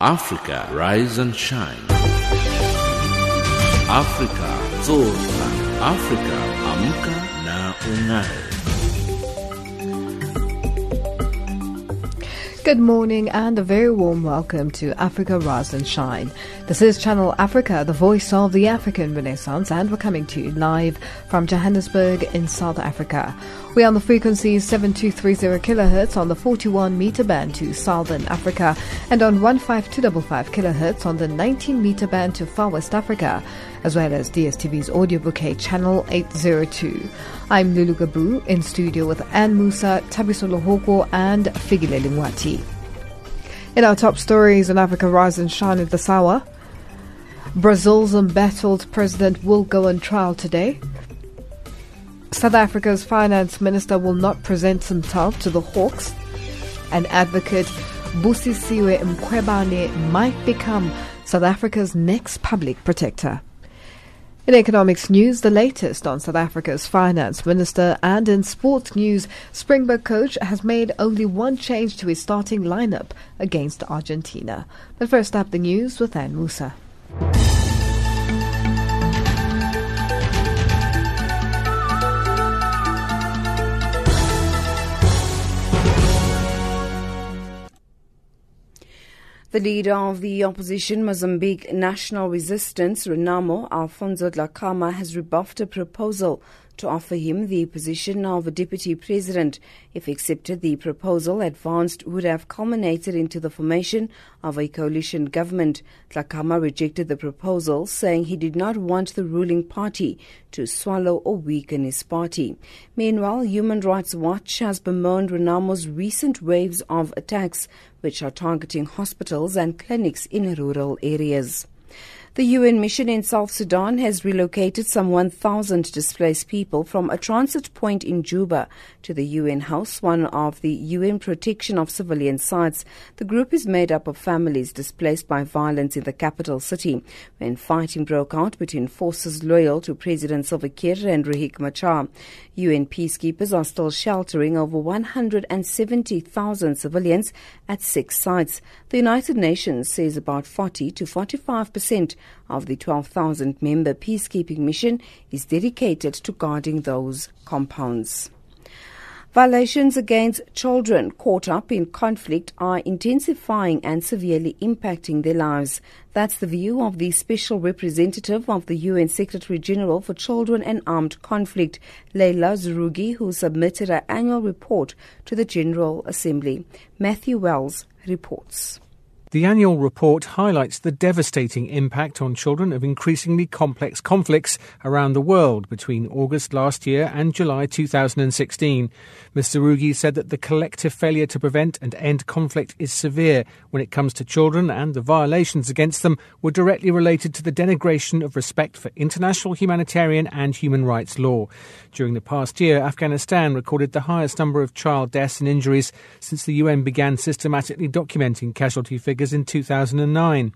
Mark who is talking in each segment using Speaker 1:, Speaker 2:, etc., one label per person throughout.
Speaker 1: Africa Rise and Shine. Africa Zorka. Africa Amka na Ungae.
Speaker 2: Good morning and a very warm welcome to Africa Rise and Shine. This is Channel Africa, the voice of the African Renaissance, and we're coming to you live from Johannesburg in South Africa. We're on the frequency 7230 kHz on the 41 meter band to Southern Africa and on 15255 kHz on the 19 meter band to Far West Africa, as well as DSTV's audio bouquet channel 802. I'm Lulu Gabu in studio with Anne Musa, Tabiso Lohoko, and Figile Lingwati. In our top stories in Africa Rise and Shine at this hour, Brazil's embattled president will go on trial today. South Africa's finance minister will not present himself to the Hawks. And advocate Busisiwe Mkhwebane might become South Africa's next public protector. In economics news, the latest on South Africa's finance minister, and in sports news, Springbok coach has made only one change to his starting lineup against Argentina. But first up, the news with Ann Musa.
Speaker 3: The leader of the opposition Mozambique National Resistance, Renamo, Afonso Dhlakama, has rebuffed a proposal to offer him the position of deputy president. If accepted, the proposal advanced would have culminated into the formation of a coalition government. Dhlakama rejected the proposal, saying he did not want the ruling party to swallow or weaken his party. Meanwhile, Human Rights Watch has bemoaned Renamo's recent waves of attacks, which are targeting hospitals and clinics in rural areas. The UN mission in South Sudan has relocated some 1,000 displaced people from a transit point in Juba to the UN House, one of the UN protection of civilian sites. The group is made up of families displaced by violence in the capital city when fighting broke out between forces loyal to President Salva Kiir and Riek Machar. UN peacekeepers are still sheltering over 170,000 civilians at six sites. The United Nations says about 40 to 45 percent of the 12,000 member peacekeeping mission is dedicated to guarding those compounds. Violations against children caught up in conflict are intensifying and severely impacting their lives. That's the view of the Special Representative of the UN Secretary General for Children and Armed Conflict, Leila Zerrougui, who submitted her annual report to the General Assembly. Matthew Wells reports.
Speaker 4: The annual report highlights the devastating impact on children of increasingly complex conflicts around the world between August last year and July 2016. Mr. Rugi said that the collective failure to prevent and end conflict is severe when it comes to children, and the violations against them were directly related to the denigration of respect for international humanitarian and human rights law. During the past year, Afghanistan recorded the highest number of child deaths and injuries since the UN began systematically documenting casualty figures in 2009.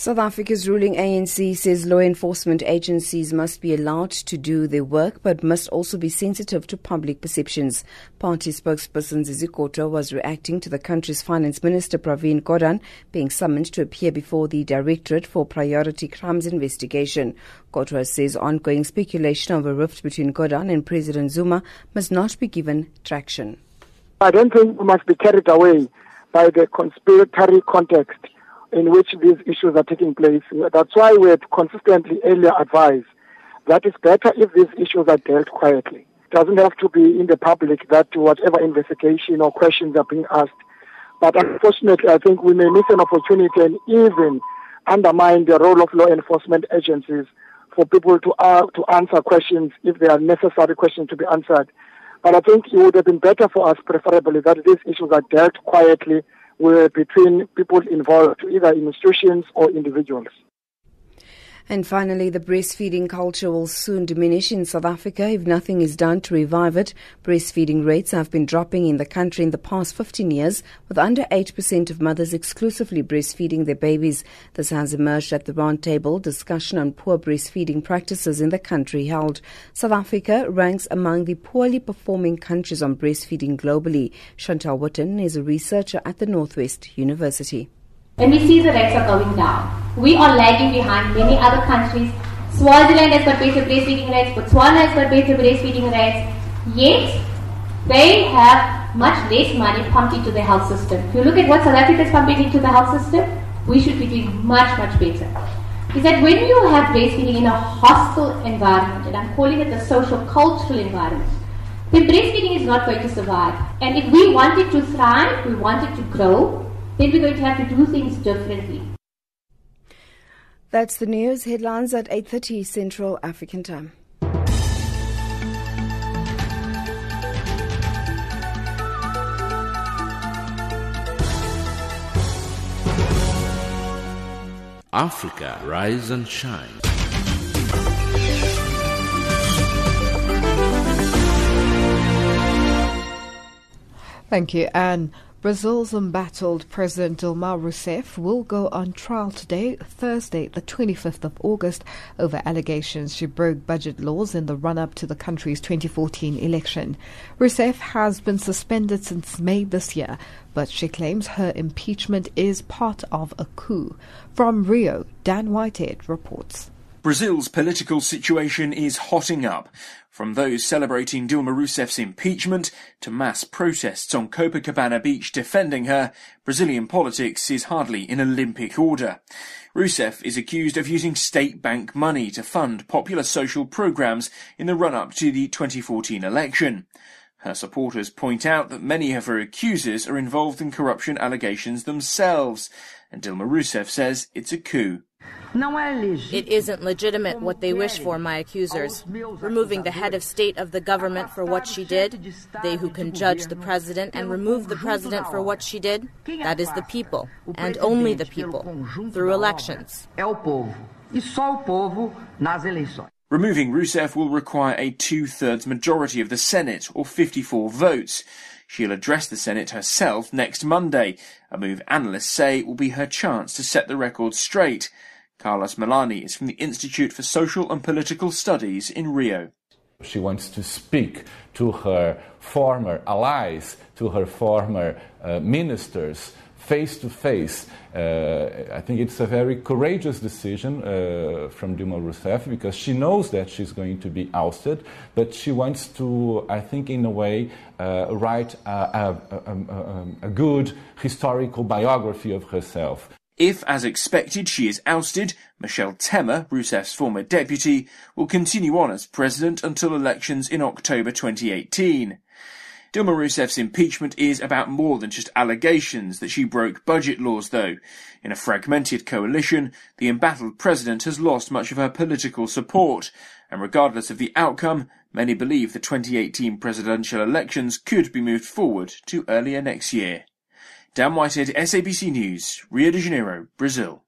Speaker 3: South Africa's ruling ANC says law enforcement agencies must be allowed to do their work but must also be sensitive to public perceptions. Party spokesperson Zizi Kodwa was reacting to the country's finance minister Pravin Gordhan being summoned to appear before the Directorate for Priority Crimes Investigation. Kodwa says ongoing speculation of a rift between Gordhan and President Zuma must not be given traction.
Speaker 5: I don't think we must be carried away by the conspiratory context in which these issues are taking place. That's why we had consistently earlier advised that it's better if these issues are dealt quietly. It doesn't have to be in the public that whatever investigation or questions are being asked. But unfortunately, I think we may miss an opportunity and even undermine the role of law enforcement agencies for people to uh, to answer questions if there are necessary questions to be answered. But I think it would have been better for us, preferably, that these issues are dealt quietly with, between people involved, either institutions or individuals.
Speaker 3: And finally, the breastfeeding culture will soon diminish in South Africa if nothing is done to revive it. Breastfeeding rates have been dropping in the country in the past 15 years, with under 8% of mothers exclusively breastfeeding their babies. This has emerged at the roundtable discussion on poor breastfeeding practices in the country held. South Africa ranks among the poorly performing countries on breastfeeding globally. Chantell Witten is a researcher at the Northwest University.
Speaker 6: And we see the rates are going down. We are lagging behind many other countries. Swaziland has got better breastfeeding rates, Botswana has got better breastfeeding rates. Yet, they have much less money pumped into the health system. If you look at what South Africa is pumping into the health system, we should be doing much, much better. Is that when you have breastfeeding in a hostile environment, and I'm calling it the social cultural environment, then breastfeeding is not going to survive. And if we want it to thrive, we want it to grow, then we're going to have to do things differently.
Speaker 3: That's the news headlines at 8:30 Central African Time.
Speaker 1: Africa, rise and shine.
Speaker 2: Thank you, Anne. Brazil's embattled President Dilma Rousseff will go on trial today, Thursday, the 25th of August, over allegations she broke budget laws in the run up to the country's 2014 election. Rousseff has been suspended since May this year, but she claims her impeachment is part of a coup. From Rio, Dan Whitehead reports.
Speaker 7: Brazil's political situation is hotting up. From those celebrating Dilma Rousseff's impeachment to mass protests on Copacabana Beach defending her, Brazilian politics is hardly in Olympic order. Rousseff is accused of using state bank money to fund popular social programs in the run-up to the 2014 election. Her supporters point out that many of her accusers are involved in corruption allegations themselves, and Dilma Rousseff says it's a coup.
Speaker 8: It isn't legitimate what they wish for, my accusers. Removing the head of state of the government for what she did, they who can judge the president and remove the president for what she did, that is the people, and only the people, through elections.
Speaker 7: Removing Rousseff will require a two thirds majority of the Senate, or 54 votes. She'll address the Senate herself next Monday, a move analysts say will be her chance to set the record straight. Carlos Milani is from the Institute for Social and Political Studies in Rio.
Speaker 9: She wants to speak to her former allies, to her former uh, ministers, face to face. I think it's a very courageous decision uh, from Dilma Rousseff because she knows that she's going to be ousted, but she wants to, I think, in a way, uh, write a, a, a, a good historical biography of herself.
Speaker 7: If, as expected, she is ousted, Michel Temer, Rousseff's former deputy, will continue on as president until elections in October 2018. Dilma Rousseff's impeachment is about more than just allegations that she broke budget laws, though. In a fragmented coalition, the embattled president has lost much of her political support, and regardless of the outcome, many believe the 2018 presidential elections could be moved forward to earlier next year. Dan Whitehead, SABC News, Rio de Janeiro, Brazil.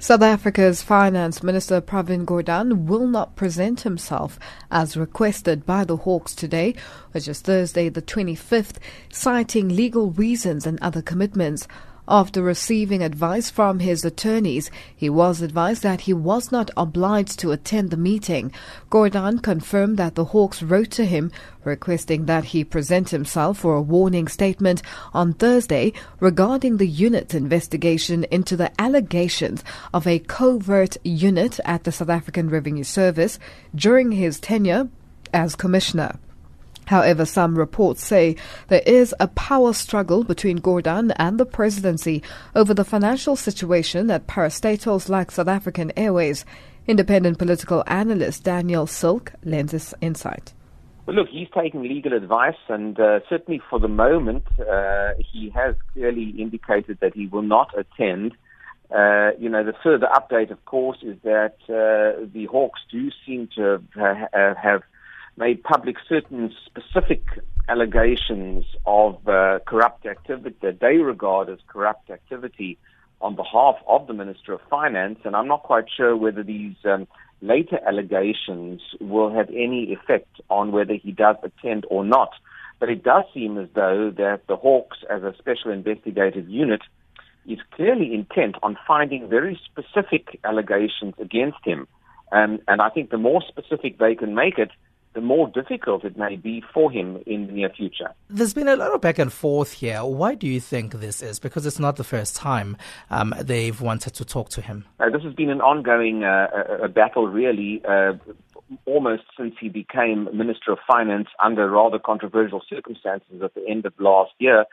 Speaker 2: South Africa's Finance Minister Pravin Gordhan will not present himself as requested by the Hawks today, which is Thursday the 25th, citing legal reasons and other commitments. After receiving advice from his attorneys, he was advised that he was not obliged to attend the meeting. Gordhan confirmed that the Hawks wrote to him requesting that he present himself for a warning statement on Thursday regarding the unit's investigation into the allegations of a covert unit at the South African Revenue Service during his tenure as commissioner. However, some reports say there is a power struggle between Gordhan and the presidency over the financial situation at parastatals like South African Airways. Independent political analyst Daniel Silke lends his insight.
Speaker 10: Well, look, he's taking legal advice, and uh, certainly for the moment, uh, he has clearly indicated that he will not attend. Uh, you know, the further update, of course, is that uh, the Hawks do seem to have, have made public certain specific allegations of uh, corrupt activity that they regard as corrupt activity on behalf of the Minister of Finance, and I'm not quite sure whether these um, later allegations will have any effect on whether he does attend or not. But it does seem as though that the Hawks, as a special investigative unit, is clearly intent on finding very specific allegations against him. Um, and I think the more specific they can make it, the more difficult it may be for him in the near future.
Speaker 11: There's been a lot of back and forth here. Why do you think this is? Because it's not the first time um, they've wanted to talk to him.
Speaker 10: Uh, this has been an ongoing uh, a, battle, really, uh, almost since he became Minister of Finance under rather controversial circumstances at the end of last year.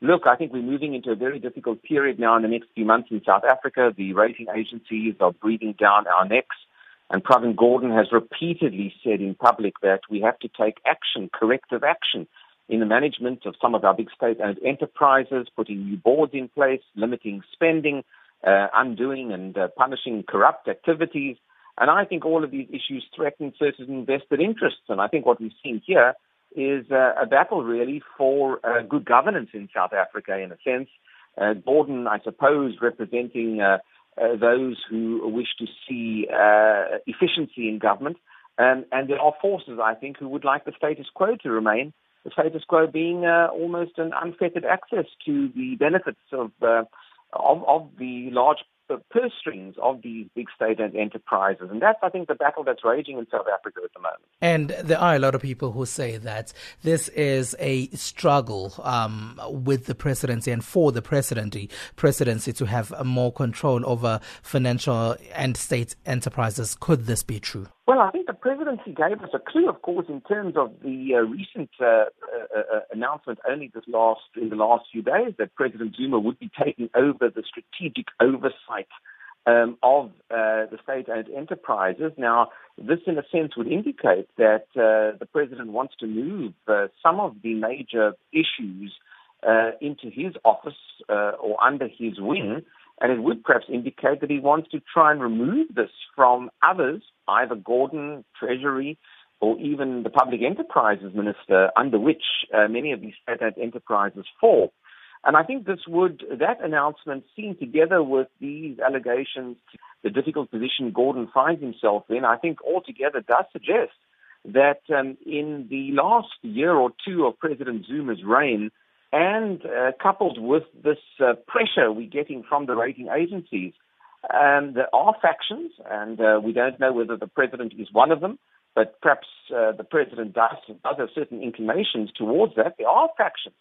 Speaker 10: Look, I think we're moving into a very difficult period now in the next few months in South Africa. The rating agencies are breathing down our necks. And Pravin Gordhan has repeatedly said in public that we have to take action, corrective action, in the management of some of our big state-owned enterprises, putting new boards in place, limiting spending, uh, undoing and uh, punishing corrupt activities. And I think all of these issues threaten certain invested interests. And I think what we've seen here is uh, a battle really for uh, good governance in South Africa in a sense. Uh, Gordhan, I suppose, representing uh, uh, those who wish to see uh, efficiency in government. Um, and there are forces, I think, who would like the status quo to remain, the status quo being uh, almost an unfettered access to the benefits of, of, of the large the purse strings of these big state enterprises. And that's, I think, the battle that's raging in South Africa at the moment.
Speaker 11: And there are a lot of people who say that this is a struggle um, with the presidency and for the presidency, presidency to have more control over financial and state enterprises. Could this be true?
Speaker 10: Well, I think the presidency gave us a clue, of course, in terms of the uh, recent uh, uh, uh, announcement only this last in the last few days that President Zuma would be taking over the strategic oversight um, of uh, the state-owned enterprises. Now, this, in a sense, would indicate that uh, the president wants to move some of the major issues into his office or under his wing. And it would perhaps indicate that he wants to try and remove this from others, either Gordhan, Treasury, or even the Public Enterprises Minister, under which uh, many of these state enterprises fall. And I think this would, that announcement seen together with these allegations, the difficult position Gordhan finds himself in, I think altogether does suggest that um, in the last year or two of President Zuma's reign, and uh, coupled with this uh, pressure we're getting from the rating agencies, um, there are factions, and uh, we don't know whether the president is one of them, but perhaps uh, the president does, does have certain inclinations towards that. There are factions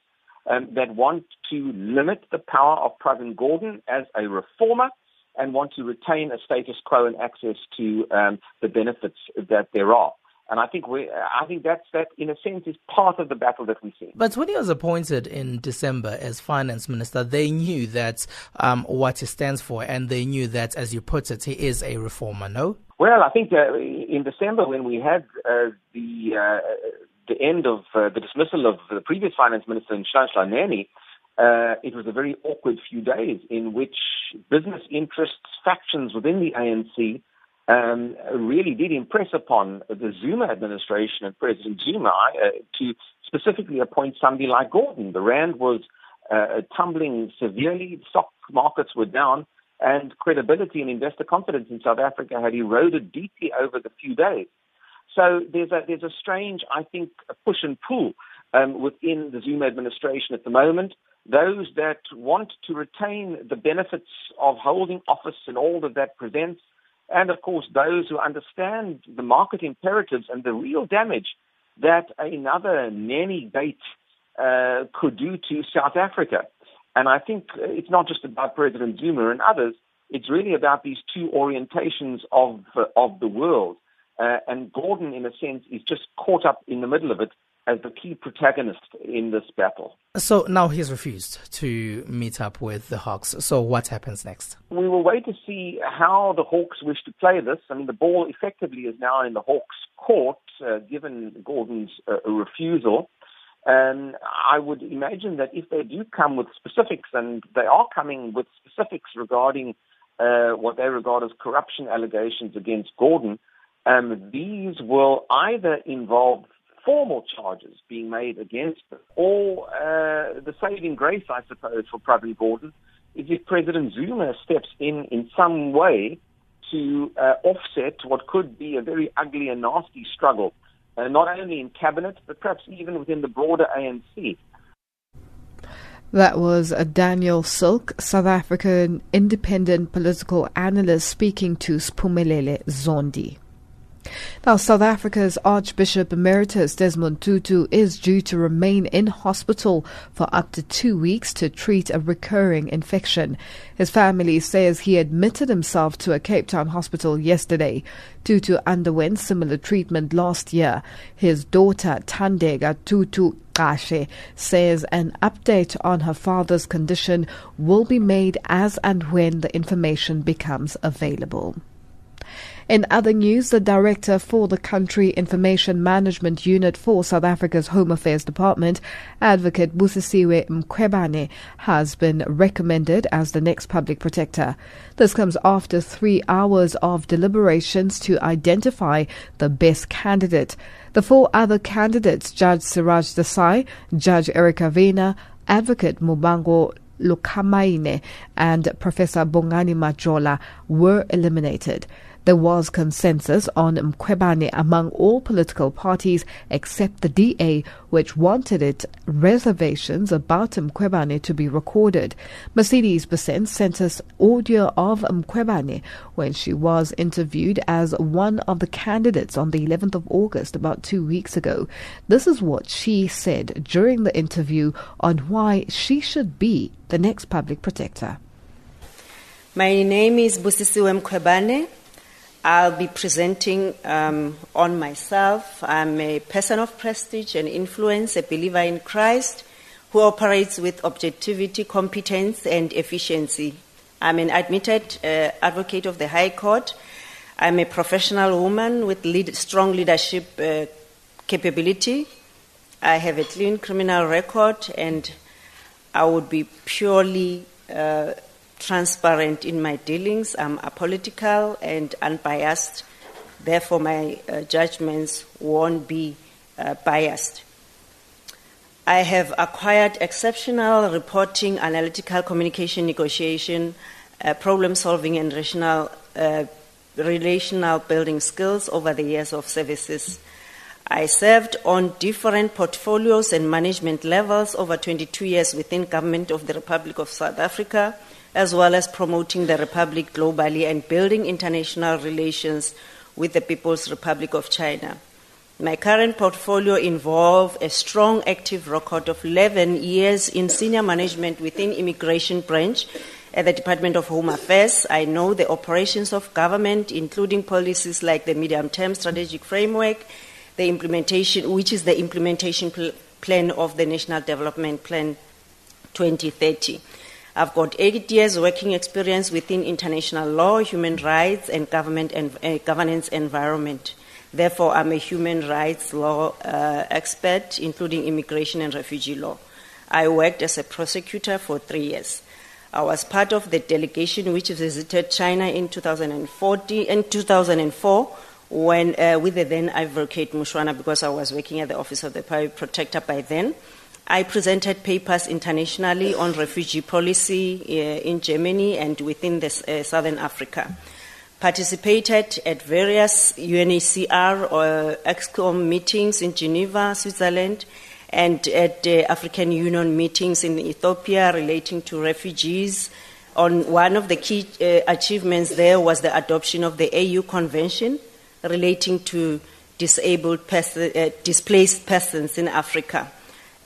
Speaker 10: um, that want to limit the power of Pravin Gordhan as a reformer and want to retain a status quo and access to um, the benefits that there are. And I think we, I think that's that in a sense is part of the battle that we see.
Speaker 11: But when he was appointed in December as finance minister, they knew that um, what he stands for, and they knew that, as you put it, he is a reformer. No.
Speaker 10: Well, I think uh, in December when we had uh, the uh, the end of uh, the dismissal of the previous finance minister, Nhlanhla Nene, uh, it was a very awkward few days in which business interests, factions within the ANC um, really did impress upon the Zuma administration and President Zuma uh, to specifically appoint somebody like Gordhan. The rand was uh, tumbling severely, stock markets were down, and credibility and investor confidence in South Africa had eroded deeply over the few days. So there's a there's a strange, I think, push and pull um, within the Zuma administration at the moment. Those that want to retain the benefits of holding office and all that that presents and of course those who understand the market imperatives and the real damage that another Nene gate uh, could do to South Africa. And I think it's not just about President Zuma and others. It's really about these two orientations of uh, of the world. Uh, and Gordhan, in a sense, is just caught up in the middle of it as the key protagonist in this battle.
Speaker 11: So now he's refused to meet up with the Hawks. So what happens next?
Speaker 10: We will wait to see how the Hawks wish to play this. I mean, the ball effectively is now in the Hawks' court, uh, given Gordhan's uh, refusal. And I would imagine that if they do come with specifics, and they are coming with specifics regarding uh, what they regard as corruption allegations against Gordon, um, these will either involve formal charges being made against them. Or uh, the saving grace, I suppose, for Pravin Gordhan is if President Zuma steps in in some way to uh, offset what could be a very ugly and nasty struggle, uh, not only in cabinet, but perhaps even within the broader ANC.
Speaker 2: That was Daniel Silke, South African independent political analyst, speaking to Spumelele Zondi. Now, South Africa's Archbishop Emeritus Desmond Tutu is due to remain in hospital for up to two weeks to treat a recurring infection. His family says he admitted himself to a Cape Town hospital yesterday. Tutu underwent similar treatment last year. His daughter, Thandeka Tutu Gxashe, says an update on her father's condition will be made as and when the information becomes available. In other news, the director for the Country Information Management Unit for South Africa's Home Affairs Department, Advocate Busisiwe Mkhwebane, has been recommended as the next public protector. This comes after three hours of deliberations to identify the best candidate. The four other candidates, Judge Siraj Desai, Judge Erica Vena, Advocate Mubango Lukamaine, and Professor Bongani Majola, were eliminated. There was consensus on Mkhwebane among all political parties except the DA, which wanted it reservations about Mkhwebane to be recorded. Mercedes Besant sent us audio of Mkhwebane when she was interviewed as one of the candidates on the 11th of August about two weeks ago. This is what she said during the interview on why she should be the next public protector.
Speaker 12: My name is Busisiwe Mkhwebane. I'll be presenting um, on myself. I'm a person of prestige and influence, a believer in Christ who operates with objectivity, competence, and efficiency. I'm an admitted uh, advocate of the High Court. I'm a professional woman with lead, strong leadership uh, capability. I have a clean criminal record, and I would be purely uh, transparent in my dealings. I'm apolitical and unbiased. Therefore, my uh, judgments won't be uh, biased. I have acquired exceptional reporting, analytical communication, negotiation, uh, problem solving, and rational, uh, relational building skills over the years of services. I served on different portfolios and management levels over 22 years within government of the Republic of South Africa as well as promoting the Republic globally and building international relations with the People's Republic of China. My current portfolio involves a strong active record of 11 years in senior management within immigration branch at the Department of Home Affairs. I know the operations of government, including policies like the medium-term strategic framework, the implementation, which is the implementation pl- plan of the National Development Plan 2030. I've got eight years working experience within international law, human rights, and government and uh, governance environment. Therefore, I'm a human rights law uh, expert, including immigration and refugee law. I worked as a prosecutor for three years. I was part of the delegation which visited China in 2014 and 2004 when uh, with the then advocate Mushwana because I was working at the Office of the Private Protector by then. I presented papers internationally on refugee policy uh, in Germany and within uh, Southern Africa. Participated at various UNHCR or EXCOM meetings in Geneva, Switzerland, and at the African Union meetings in Ethiopia relating to refugees. On one of the key uh, achievements there was the adoption of the AU Convention relating to disabled pers- uh, displaced persons in Africa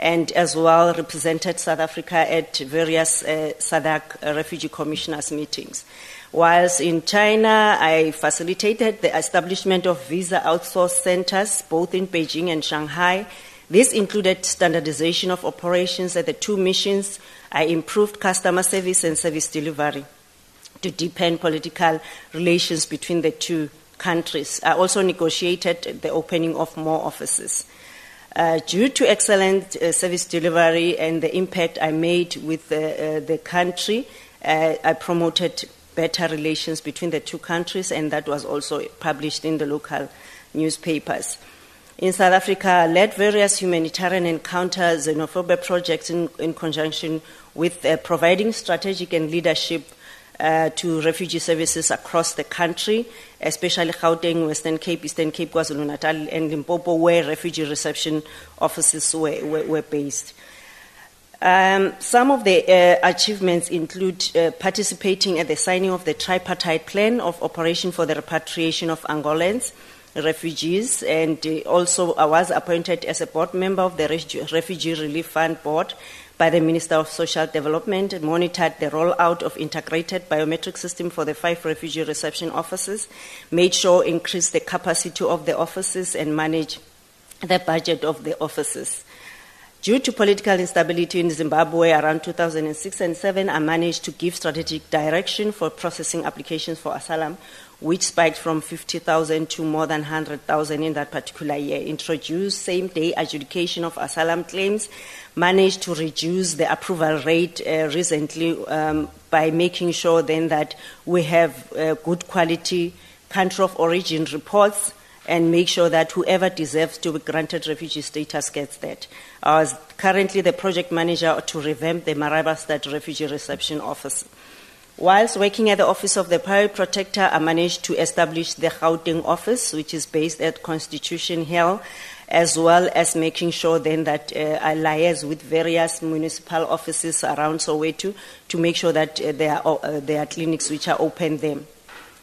Speaker 12: and as well represented South Africa at various uh, SADC refugee commissioners meetings. Whilst in China, I facilitated the establishment of visa outsource centers both in Beijing and Shanghai. This included standardization of operations at the two missions. I improved customer service and service delivery to deepen political relations between the two countries. I also negotiated the opening of more offices. Uh, due to excellent uh, service delivery and the impact I made with the, uh, the country, uh, I promoted better relations between the two countries, and that was also published in the local newspapers. In South Africa, I led various humanitarian and counter xenophobia projects in, in conjunction with providing strategic and leadership uh, to refugee services across the country, especially Gauteng, Western Cape, Eastern Cape, KwaZulu Natal, and Limpopo, where refugee reception offices were, were, were based. Um, some of the uh, achievements include uh, participating at the signing of the tripartite plan of operation for the repatriation of Angolans, refugees, and uh, also I was appointed as a board member of the Refugee Relief Fund Board by the Minister of Social Development and monitored the rollout of integrated biometric system for the five refugee reception offices, made sure increased the capacity of the offices and manage the budget of the offices. Due to political instability in Zimbabwe around 2006 and 7, I managed to give strategic direction for processing applications for asylum, which spiked from 50,000 to more than 100,000 in that particular year. Introduced same day adjudication of asylum claims, managed to reduce the approval rate uh, recently um, by making sure then that we have uh, good quality country of origin reports and make sure that whoever deserves to be granted refugee status gets that. I was currently the project manager to revamp the Marabastad Refugee Reception Office. Whilst working at the Office of the Pirate Protector, I managed to establish the Gauteng office, which is based at Constitution Hill, as well as making sure then that uh, I liaise with various municipal offices around Soweto to make sure that uh, there, are, uh, there are clinics which are open there.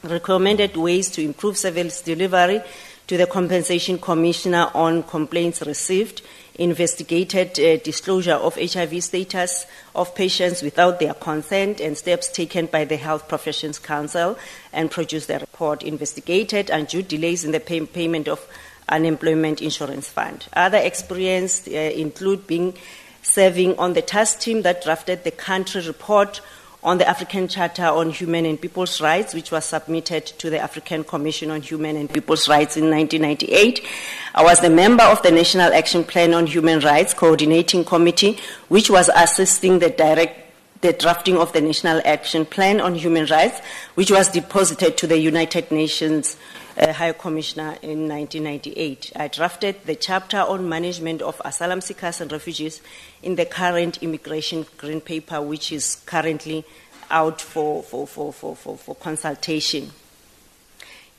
Speaker 12: Recommended ways to improve service delivery to the Compensation Commissioner on complaints received, investigated uh, disclosure of HIV status of patients without their consent, and steps taken by the Health Professions Council, and produced a report, investigated undue delays in the pay- payment of unemployment insurance fund. Other experience uh, include being serving on the task team that drafted the country report on the African Charter on Human and People's Rights, which was submitted to the African Commission on Human and People's Rights in 1998. I was the member of the National Action Plan on Human Rights Coordinating Committee, which was assisting the direct the drafting of the National Action Plan on Human Rights, which was deposited to the United Nations uh, High Commissioner in 1998. I drafted the chapter on management of asylum seekers and refugees in the current immigration green paper, which is currently out for, for, for, for, for, for consultation.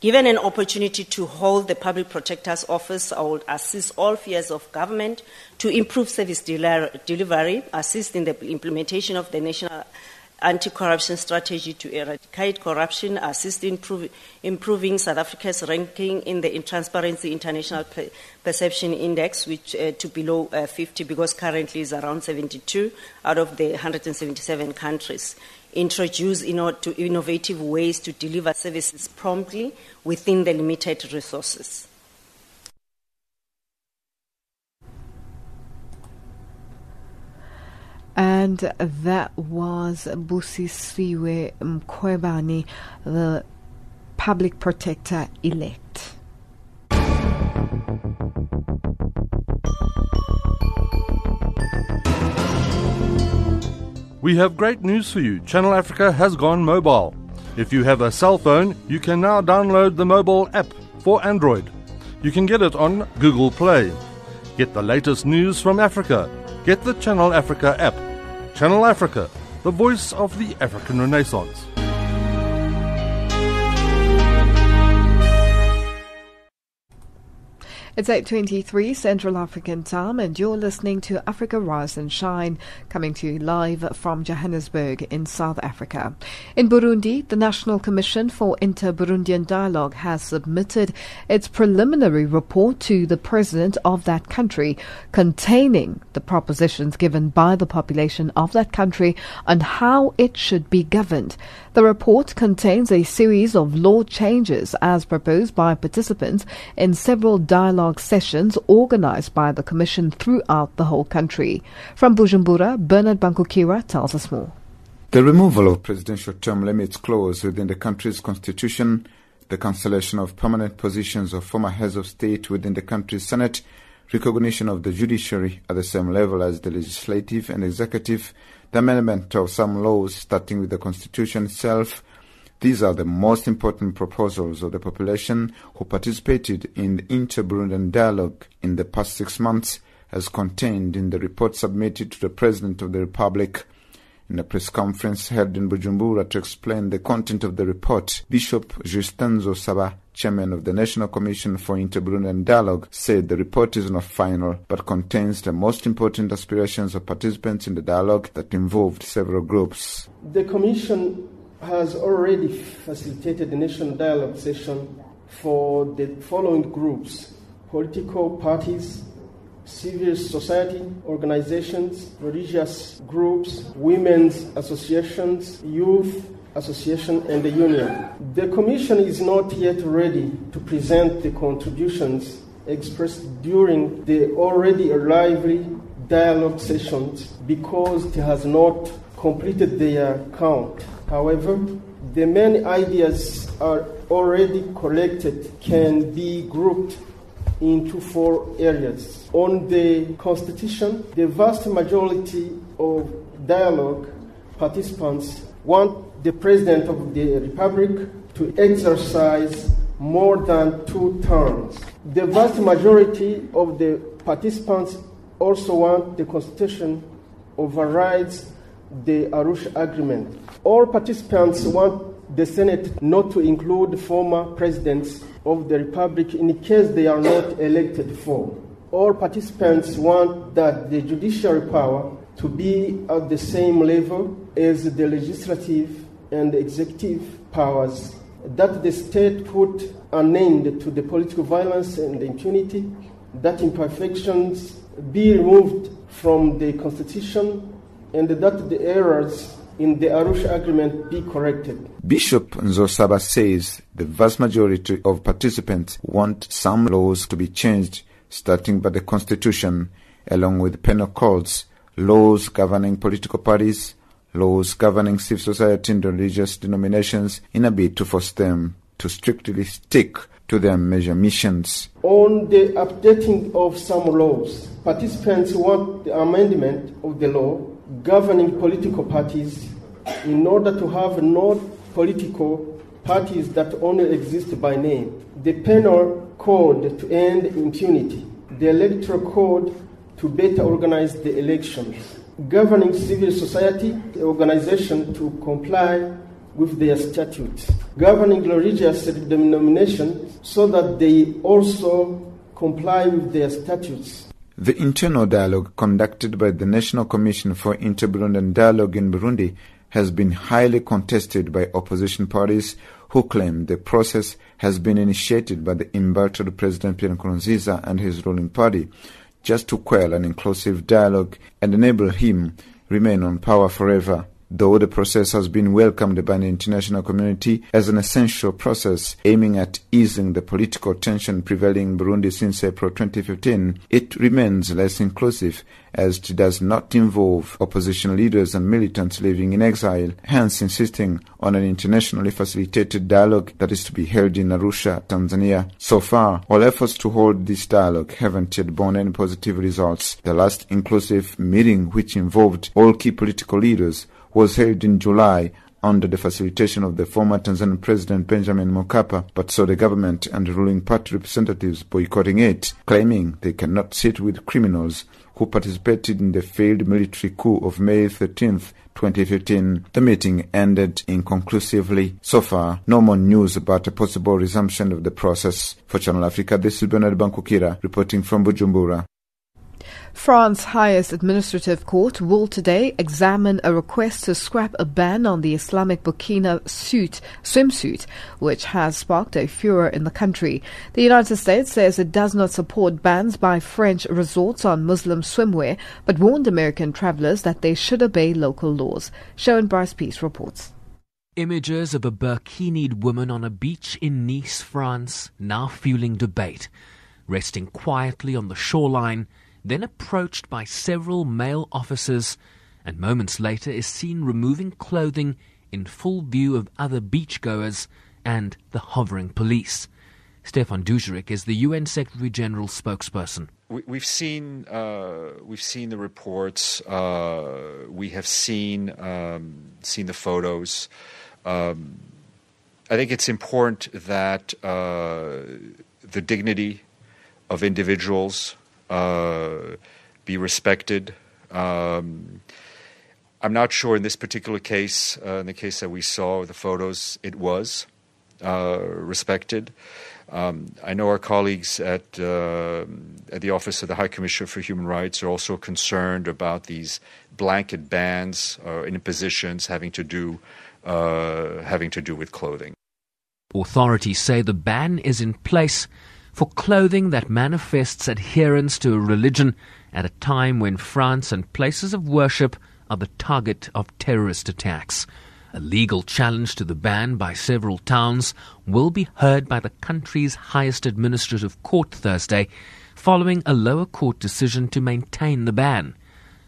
Speaker 12: Given an opportunity to hold the Public Protector's Office, I would assist all spheres of government to improve service delivery, assist in the implementation of the National anti-corruption strategy to eradicate corruption, assist in improving South Africa's ranking in the Transparency International Perception Index, which uh, to below uh, 50 because currently is around 72 out of the 177 countries. Introduce to innovative ways to deliver services promptly within the limited resources.
Speaker 2: And that was Busisiwe Mkhwebane, the public protector elect.
Speaker 13: We have great news for you. Channel Africa has gone mobile. If you have a cell phone, you can now download the mobile app for Android. You can get it on Google Play. Get the latest news from Africa Get the Channel Africa app. Channel Africa, the voice of the African Renaissance.
Speaker 2: It's 8.23 Central African Time and you're listening to Africa Rise and Shine coming to you live from Johannesburg in South Africa. In Burundi, the National Commission for Inter-Burundian Dialogue has submitted its preliminary report to the president of that country containing the propositions given by the population of that country on how it should be governed. The report contains a series of law changes as proposed by participants in several dialogue sessions organized by the Commission throughout the whole country. From Bujumbura, Bernard Bankukira tells us more.
Speaker 14: The removal of presidential term limits clause within the country's constitution, the cancellation of permanent positions of former heads of state within the country's Senate, recognition of the judiciary at the same level as the legislative and executive, the amendment of some laws, starting with the Constitution itself. These are the most important proposals of the population who participated in the inter-Burundian dialogue in the past six months, as contained in the report submitted to the President of the Republic. In a press conference held in Bujumbura to explain the content of the report, Bishop Justin Nzoyisaba chairman of the National Commission for Inter-Burundian Dialogue, said the report is not final, but contains the most important aspirations of participants in the dialogue that involved several groups.
Speaker 15: The Commission has already facilitated the National Dialogue session for the following groups political parties, civil society organizations, religious groups, women's associations, youth association, and the union. The Commission is not yet ready to present the contributions expressed during the already lively dialogue sessions because it has not completed their count. However, the many ideas are already collected can be grouped into four areas. On the Constitution, the vast majority of dialogue participants want the President of the Republic to exercise more than two terms. The vast majority of the participants also want the Constitution overrides the Arusha Agreement. All participants want the Senate not to include former presidents of the Republic in case they are not elected for. All participants want that the judiciary power to be at the same level as the legislative and executive powers, that the state put an end to the political violence and impunity, that imperfections be removed from the Constitution, and that the errors in the Arusha Agreement be corrected.
Speaker 14: Bishop Nzoyisaba says the vast majority of participants want some laws to be changed, starting by the Constitution, along with penal codes, laws governing political parties, laws governing civil society and religious denominations, in a bid to force them to strictly stick to their major missions.
Speaker 15: On the updating of some laws, participants want the amendment of the law governing political parties in order to have no political parties that only exist by name, the penal code to end impunity, the electoral code to better organize the elections, governing civil society organization to comply with their statutes, governing religious denominations so that they also comply with their statutes,
Speaker 14: the internal dialogue conducted by the National Commission for Inter-Burundian Dialogue in Burundi has been highly contested by opposition parties who claim the process has been initiated by the embattled President Pierre Nkurunziza and his ruling party just to quell an inclusive dialogue and enable him remain on power forever though the process has been welcomed by the international community as an essential process aiming at easing the political tension prevailing in Burundi since April 2015, it remains less inclusive as it does not involve opposition leaders and militants living in exile, hence insisting on an internationally facilitated dialogue that is to be held in Arusha, Tanzania. So far, all efforts to hold this dialogue haven't yet borne any positive results. The last inclusive meeting, which involved all key political leaders, was held in July under the facilitation of the former Tanzanian President Benjamin Mkapa, but saw the government and ruling party representatives boycotting it, claiming they cannot sit with criminals who participated in the failed military coup of May 13, 2015. The meeting ended inconclusively. So far, no more news about a possible resumption of the process. For Channel Africa, this is Bernard Bankukira reporting from Bujumbura.
Speaker 2: France's highest administrative court will today examine a request to scrap a ban on the Islamic burkini suit, swimsuit, which has sparked a furor in the country. The United States says it does not support bans by French resorts on Muslim swimwear, but warned American travelers that they should obey local laws. Sharon Bryce Peace reports.
Speaker 16: Images of a burkinied woman on a beach in Nice, France, now fueling debate. Resting quietly on the shoreline, then approached by several male officers, and moments later is seen removing clothing in full view of other beachgoers and the hovering police. Stéphane Dujarric is the UN Secretary General spokesperson.
Speaker 17: We, have seen uh, we've seen the reports. Uh, we have seen um, seen the photos. Um, I think it's important that uh, the dignity of individuals be respected. Um, I'm not sure in this particular case, uh, in the case that we saw the photos, it was uh, respected. Um, I know our colleagues at, uh, at the Office of the High Commissioner for Human Rights are also concerned about these blanket bans or uh, impositions having to do uh, having to do with clothing.
Speaker 16: Authorities say the ban is in place for clothing that manifests adherence to a religion at a time when France and places of worship are the target of terrorist attacks. A legal challenge to the ban by several towns will be heard by the country's highest administrative court Thursday, following a lower court decision to maintain the ban.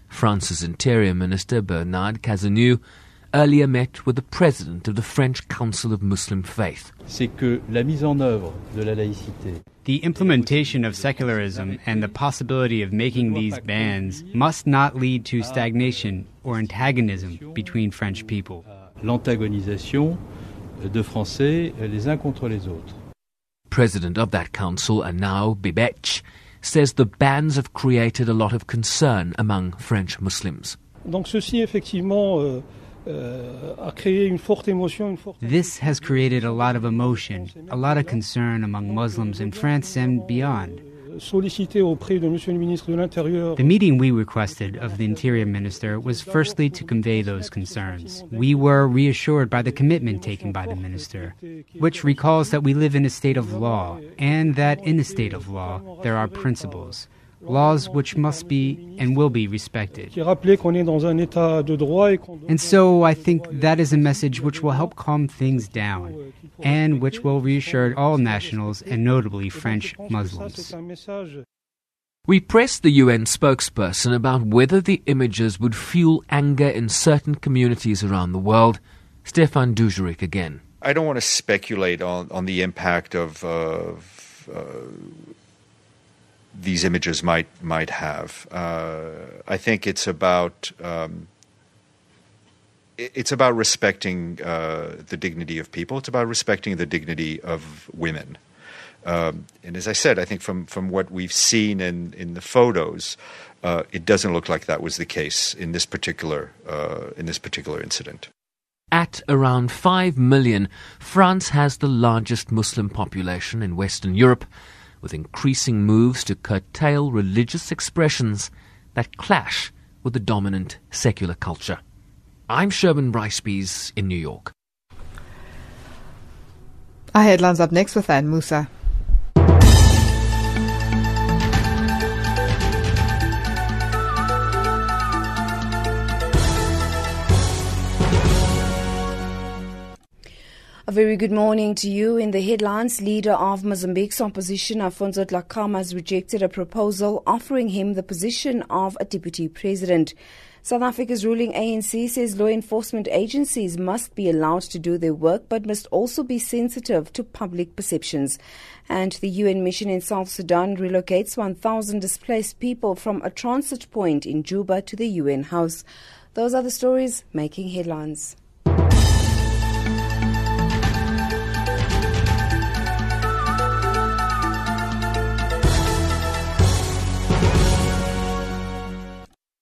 Speaker 16: France's Interior Minister Bernard Cazeneuve earlier met with the president of the French Council of Muslim Faith.
Speaker 18: The implementation of secularism and the possibility of making these bans must not lead to stagnation or antagonism between French people.
Speaker 19: L'antagonisation de Français les uns contre les autres.
Speaker 16: President of that council, Anouar Kbibech, says the bans have created a lot of concern among French Muslims.
Speaker 20: Donc ceci effectivement euh,
Speaker 18: this has created a lot of emotion, a lot of concern among Muslims in France and beyond. The meeting we requested of the Interior Minister was firstly to convey those concerns. We were reassured by the commitment taken by the Minister, which recalls that we live in a state of law, and that in a state of law there are principles laws which must be and will be respected. And so I think that is a message which will help calm things down and which will reassure all nationals and notably French Muslims.
Speaker 16: We pressed the UN spokesperson about whether the images would fuel anger in certain communities around the world. Stéphane Dujarric again.
Speaker 17: I don't want to speculate on, on the impact of, uh, uh, these images might might have. Uh, I think it's about um, it's about respecting uh, the dignity of people. It's about respecting the dignity of women. Um, and as I said, I think from from what we've seen in in the photos, uh, it doesn't look like that was the case in this particular uh, in this particular incident.
Speaker 16: At around 5 million, France has the largest Muslim population in Western Europe with increasing moves to curtail religious expressions that clash with the dominant secular culture. I'm Sherman Bryce-Pease in New York.
Speaker 2: Our headlines up next with Anne Musa.
Speaker 3: A very good morning to you. In the headlines, leader of Mozambique's opposition, Afonso Dhlakama, has rejected a proposal offering him the position of a deputy president. South Africa's ruling ANC says law enforcement agencies must be allowed to do their work but must also be sensitive to public perceptions. And the UN mission in South Sudan relocates 1,000 displaced people from a transit point in Juba to the UN house. Those are the stories making headlines.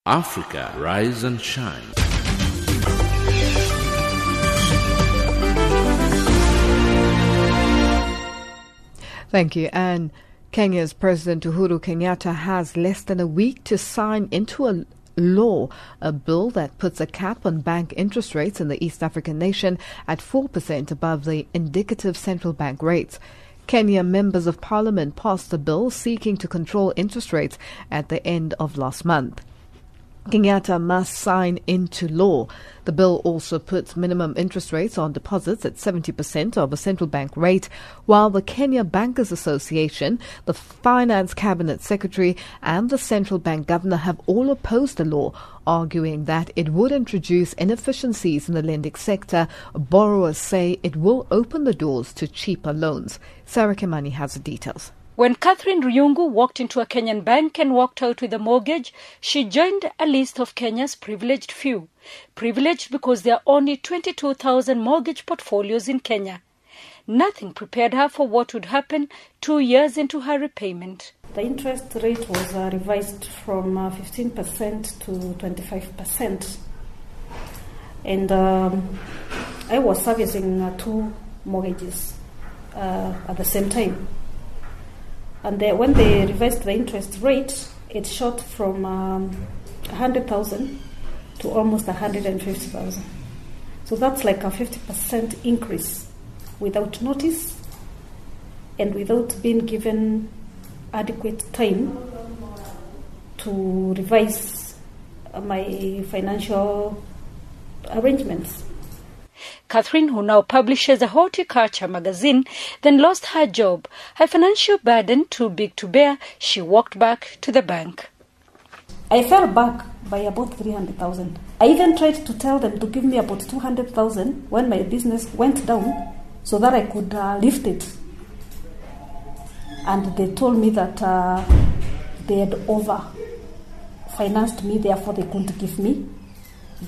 Speaker 1: Africa, rise and shine.
Speaker 2: Thank you. And Kenya's President Uhuru Kenyatta has less than a week to sign into a law, a bill that puts a cap on bank interest rates in the East African nation at 4% above the indicative central bank rates. Kenya members of parliament passed a bill seeking to control interest rates at the end of last month. Kenyatta must sign into law. The bill also puts minimum interest rates on deposits at 70% of a central bank rate, while the Kenya Bankers Association, the Finance Cabinet Secretary, and the central bank governor have all opposed the law, arguing that it would introduce inefficiencies in the lending sector. Borrowers say it will open the doors to cheaper loans. Sarah Kimani has the details.
Speaker 21: When Catherine Ryungu walked into a Kenyan bank and walked out with a mortgage, she joined a list of Kenya's privileged few. Privileged because there are only 22,000 mortgage portfolios in Kenya. Nothing prepared her for what would happen two years into her repayment.
Speaker 22: The interest rate was uh, revised from uh, 15% to 25%. And um, I was servicing uh, two mortgages uh, at the same time. And they, when they revised the interest rate, it shot from um, 100,000 to almost 150,000. So that's like a 50% increase without notice and without being given adequate time to revise my financial arrangements.
Speaker 21: Catherine, who now publishes a horticulture magazine, then lost her job. Her financial burden too big to bear, she walked back to the bank.
Speaker 22: I fell back by about 300,000. I even tried to tell them to give me about 200,000 when my business went down so that I could uh, lift it. And they told me that uh, they had over financed me, therefore they couldn't give me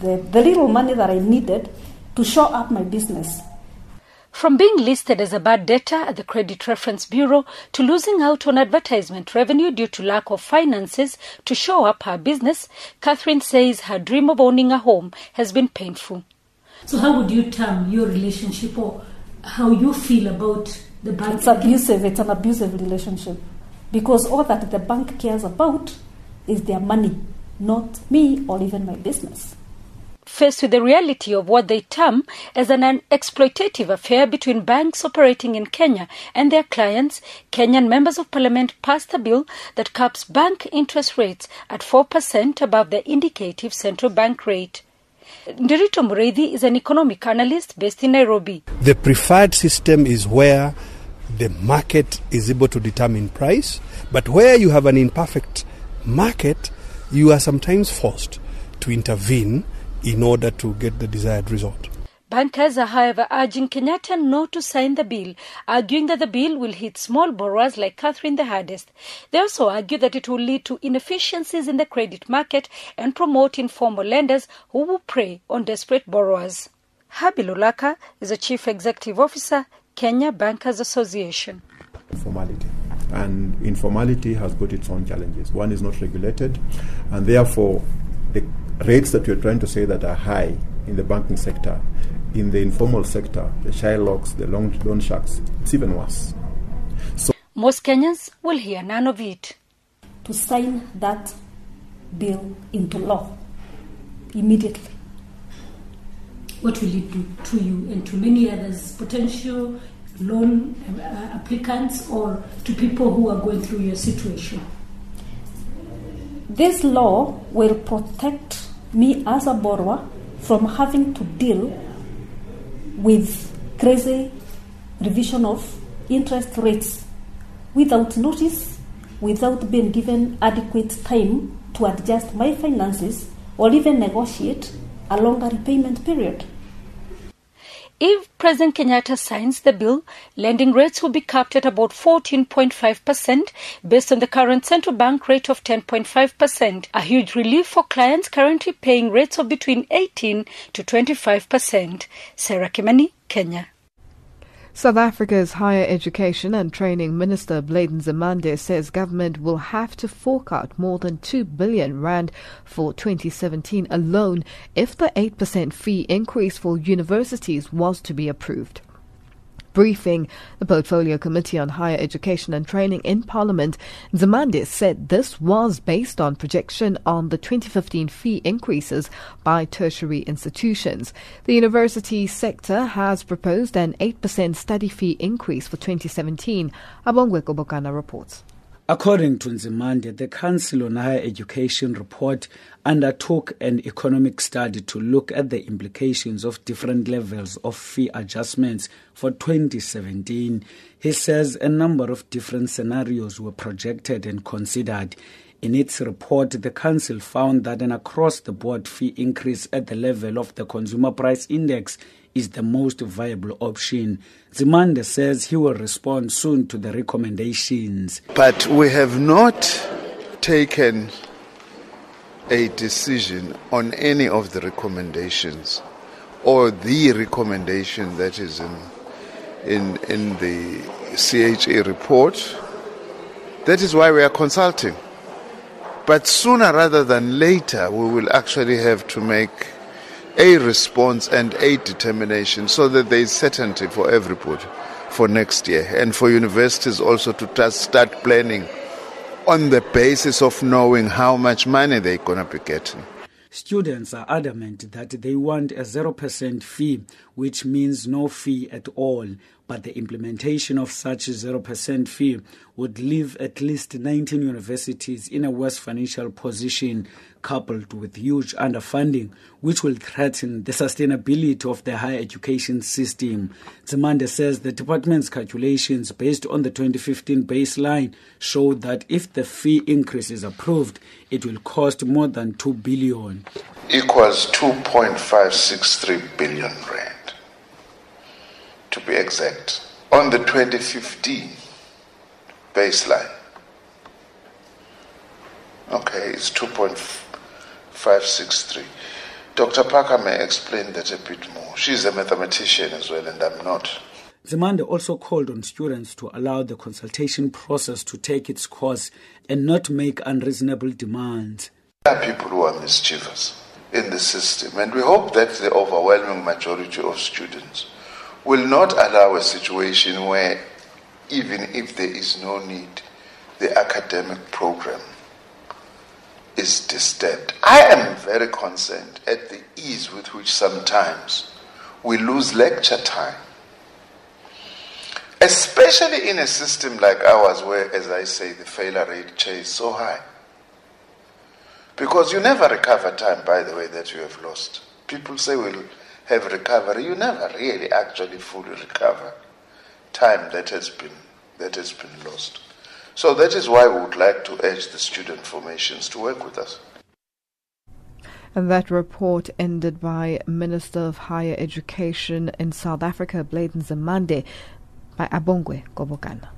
Speaker 22: the, the little money that I needed to show up my business.
Speaker 21: From being listed as a bad debtor at the Credit Reference Bureau to losing out on advertisement revenue due to lack of finances to show up her business, Catherine says her dream of owning a home has been painful.
Speaker 23: So, how would you term your relationship or how you feel about the bank?
Speaker 22: It's abusive, it's an abusive relationship because all that the bank cares about is their money, not me or even my business
Speaker 21: faced with the reality of what they term as an exploitative affair between banks operating in Kenya and their clients, Kenyan members of parliament passed a bill that caps bank interest rates at 4% above the indicative central bank rate. Ndirito Mureithi is an economic analyst based in Nairobi.
Speaker 24: The preferred system is where the market is able to determine price, but where you have an imperfect market, you are sometimes forced to intervene in order to get the desired result.
Speaker 21: Bankers are, however, urging Kenyatta not to sign the bill, arguing that the bill will hit small borrowers like Catherine the hardest. They also argue that it will lead to inefficiencies in the credit market and promote informal lenders who will prey on desperate borrowers. Habil Olaka is a chief executive officer, Kenya Bankers Association.
Speaker 25: Formality. And informality has got its own challenges. One is not regulated, and therefore the rates that you're trying to say that are high in the banking sector, in the informal sector, the Shylocks, the loan, loan sharks, it's even worse.
Speaker 21: So most Kenyans will hear none of it.
Speaker 22: To sign that bill into law immediately.
Speaker 23: What will it do to you and to many others, potential loan uh, applicants or to people who are going through your situation?
Speaker 22: This law will protect me as a borrower from having to deal with crazy revision of interest rates without notice, without being given adequate time to adjust my finances or even negotiate a longer repayment period.
Speaker 21: If President Kenyatta signs the bill, lending rates will be capped at about 14.5% based on the current central bank rate of 10.5%, a huge relief for clients currently paying rates of between 18 to 25%. Sarah Kimani, Kenya.
Speaker 2: South Africa's Higher Education and Training Minister Blade Nzimande says government will have to fork out more than 2 billion rand for 2017 alone if the 8% fee increase for universities was to be approved briefing the Portfolio Committee on Higher Education and Training in Parliament, Nzimande said this was based on projection on the 2015 fee increases by tertiary institutions. The university sector has proposed an 8% study fee increase for 2017. Abongwe Kobokana reports.
Speaker 26: According to Nzimande, the Council on Higher Education report undertook an economic study to look at the implications of different levels of fee adjustments for 2017. He says a number of different scenarios were projected and considered. In its report, the Council found that an across the board fee increase at the level of the Consumer Price Index is the most viable option. Nzimande says he will respond soon to the recommendations.
Speaker 27: But we have not taken a decision on any of the recommendations or the recommendation that is in in in the CHA report. That is why we are consulting. But sooner rather than later, we will actually have to make a response and a determination so that there is certainty for everybody for next year and for universities also to start planning on the basis of knowing how much money they're going to be getting.
Speaker 26: Students are adamant that they want a 0% fee, which means no fee at all. But the implementation of such a 0% fee would leave at least 19 universities in a worse financial position, coupled with huge underfunding, which will threaten the sustainability of the higher education system. Nzimande says the department's calculations based on the 2015 baseline show that if the fee increase is approved, it will cost more than 2 billion.
Speaker 27: Equals 2.563 billion rand to be exact, on the 2015 baseline. Okay, it's 2.563. Dr. Parker may explain that a bit more. She's a mathematician as well, and I'm not.
Speaker 26: Nzimande also called on students to allow the consultation process to take its course and not make unreasonable demands.
Speaker 27: There are people who are mischievous in the system, and we hope that the overwhelming majority of students will not allow a situation where, even if there is no need, the academic program is disturbed. I am very concerned at the ease with which sometimes we lose lecture time. Especially in a system like ours, where, as I say, the failure rate is so high. Because you never recover time, by the way, that you have lost. People say, well, have recovery, you never really actually fully recover time that has been that has been lost. So that is why we would like to urge the student formations to work with us.
Speaker 2: And that report ended by Minister of Higher Education in South Africa, Blade Nzimande, by Abongwe Gobokana.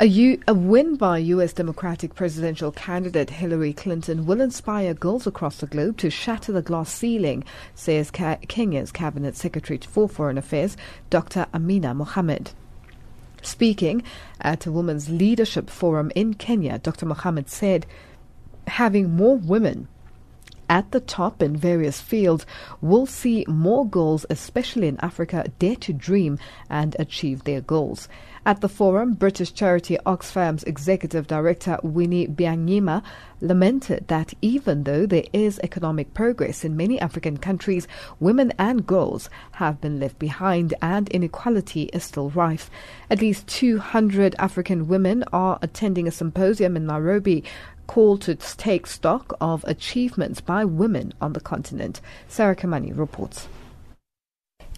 Speaker 2: A, U- a win by U.S. Democratic presidential candidate Hillary Clinton will inspire girls across the globe to shatter the glass ceiling, says Ca- Kenya's Cabinet Secretary for Foreign Affairs, Dr. Amina Mohamed. Speaking at a Women's Leadership Forum in Kenya, Dr. Mohamed said, having more women at the top in various fields will see more girls, especially in Africa, dare to dream and achieve their goals. At the forum, British charity Oxfam's executive director Winnie Byanyima lamented that even though there is economic progress in many African countries, women and girls have been left behind and inequality is still rife. At least 200 African women are attending a symposium in Nairobi called to take stock of achievements by women on the continent. Sarah Kimani reports.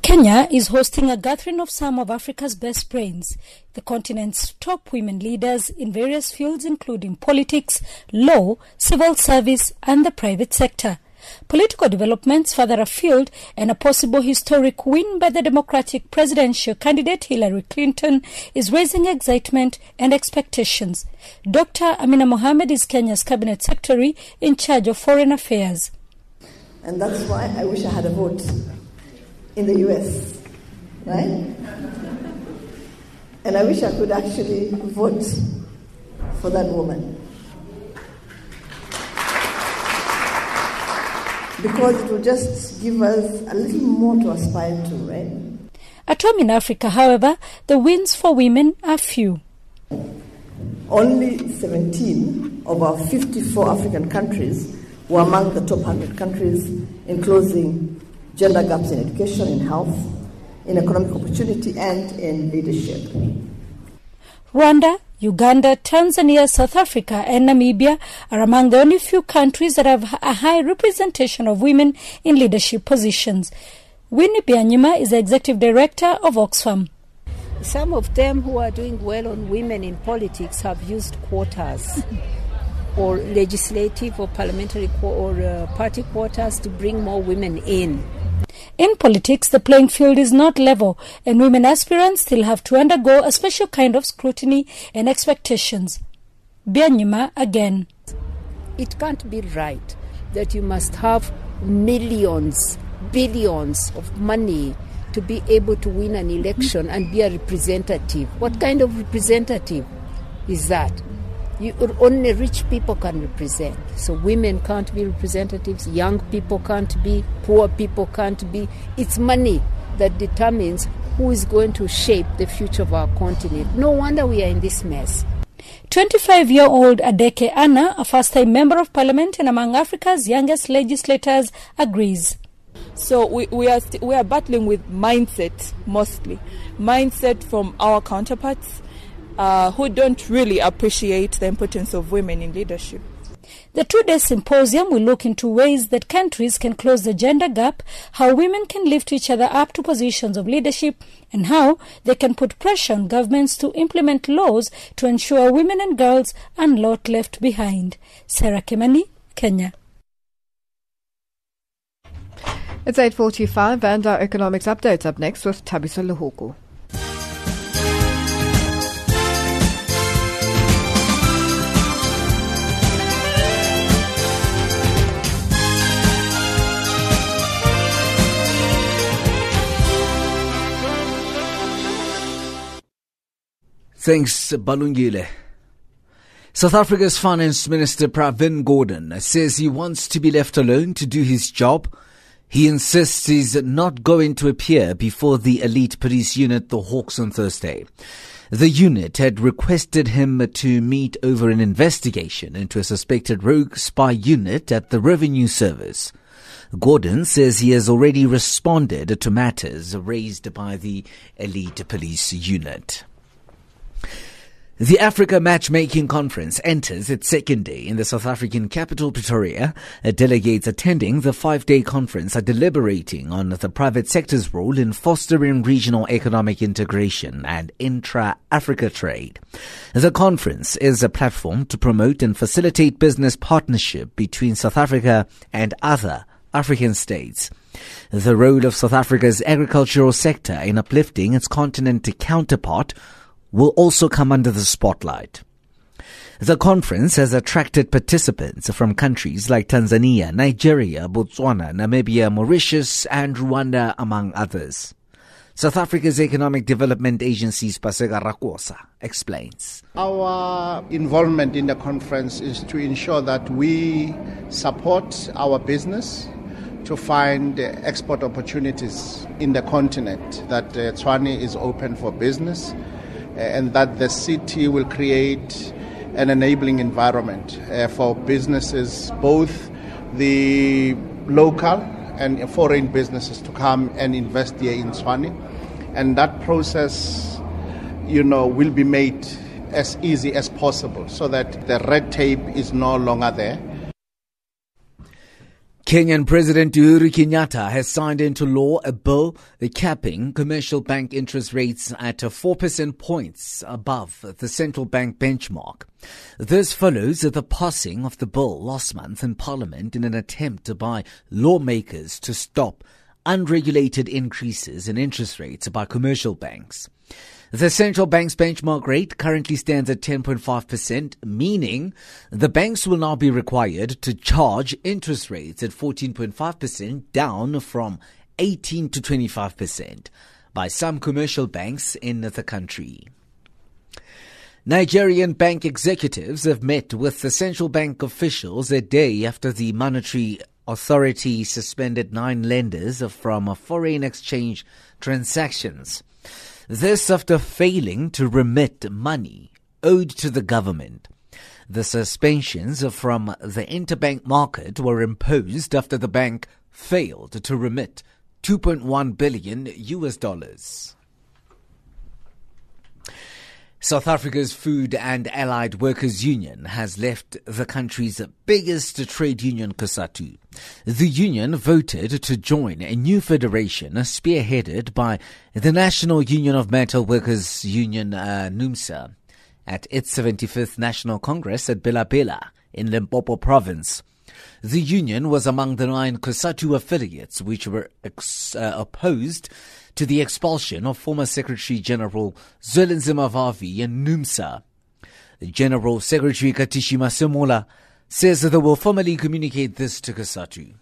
Speaker 21: Kenya is hosting a gathering of some of Africa's best brains, the continent's top women leaders in various fields, including politics, law, civil service, and the private sector. Political developments further afield and a possible historic win by the Democratic presidential candidate Hillary Clinton is raising excitement and expectations. Dr. Amina Mohamed is Kenya's cabinet secretary in charge of foreign affairs.
Speaker 28: And that's why I wish I had a vote in the US, right? And I wish I could actually vote for that woman. Because it will just give us a little more to aspire to, right?
Speaker 21: At home in Africa, however, the wins for women are few.
Speaker 28: Only 17 of our 54 African countries were among the top 100 countries in closing gender gaps in education, in health, in economic opportunity, and in leadership.
Speaker 21: Rwanda, Uganda, Tanzania, South Africa, and Namibia are among the only few countries that have a high representation of women in leadership positions. Winnie Byanyima is the executive director of Oxfam.
Speaker 29: Some of them who are doing well on women in politics have used quotas or legislative or parliamentary or uh, party quotas to bring more women in.
Speaker 21: In politics, the playing field is not level, and women aspirants still have to undergo a special kind of scrutiny and expectations. Byanyima again.
Speaker 29: It can't be right that you must have millions, billions of money to be able to win an election and be a representative. What kind of representative is that? You, only rich people can represent. So women can't be representatives, young people can't be, poor people can't be. It's money that determines who is going to shape the future of our continent. No wonder we are in this mess.
Speaker 21: 25 year old Adeke Anna, a first time member of parliament and among Africa's youngest legislators, agrees.
Speaker 30: So we, we are st- we are battling with mindset mostly, mindset from our counterparts uh, who don't really appreciate the importance of women in leadership.
Speaker 21: The two day symposium will look into ways that countries can close the gender gap, how women can lift each other up to positions of leadership, and how they can put pressure on governments to implement laws to ensure women and girls are not left behind. Sarah Kimani, Kenya.
Speaker 2: It's 8.45 and our economics updates up next with Tabisa Luhuku.
Speaker 31: Thanks, Balungile. South Africa's Finance Minister Pravin Gordhan says he wants to be left alone to do his job. He insists he's not going to appear before the elite police unit, the Hawks, on Thursday. The unit had requested him to meet over an investigation into a suspected rogue spy unit at the Revenue Service. Gordhan says he has already responded to matters raised by the elite police unit. The Africa Matchmaking Conference enters its second day in the South African capital Pretoria. Delegates attending the five-day conference are deliberating on the private sector's role in fostering regional economic integration and intra-Africa trade. The conference is a platform to promote and facilitate business partnership between South Africa and other African states. The role of South Africa's agricultural sector in uplifting its continent counterpart will also come under the spotlight. The conference has attracted participants from countries like Tanzania, Nigeria, Botswana, Namibia, Mauritius, and Rwanda, among others. South Africa's Economic Development Agency's Paseka Rakosa explains.
Speaker 32: Our involvement in the conference is to ensure that we support our business to find export opportunities in the continent, that uh, Tshwane is open for business and that the city will create an enabling environment uh, for businesses, both the local and foreign businesses, to come and invest here in Tshwane. And that process, you know, will be made as easy as possible so that the red tape is no longer there
Speaker 31: Kenyan President Uhuru Kenyatta has signed into law a bill capping commercial bank interest rates at 4% points above the central bank benchmark. This follows the passing of the bill last month in Parliament in an attempt by lawmakers to stop unregulated increases in interest rates by commercial banks. The central bank's benchmark rate currently stands at 10.5%, meaning the banks will now be required to charge interest rates at 14.5%, down from 18 to 25% by some commercial banks in the country. Nigerian bank executives have met with the central bank officials a day after the monetary authority suspended nine lenders from foreign exchange transactions. This after failing to remit money owed to the government. The suspensions from the interbank market were imposed after the bank failed to remit 2.1 billion US dollars. South Africa's Food and Allied Workers Union has left the country's biggest trade union, COSATU. The union voted to join a new federation spearheaded by the National Union of Metal Workers Union, uh, NUMSA, at its 75th National Congress at Bela Bela in Limpopo Province. The union was among the nine COSATU affiliates which were ex- uh, opposed to the expulsion of former Secretary General Zwelinzima Vavi and NUMSA. General Secretary Katishi Masemola says that they will formally communicate this to COSATU.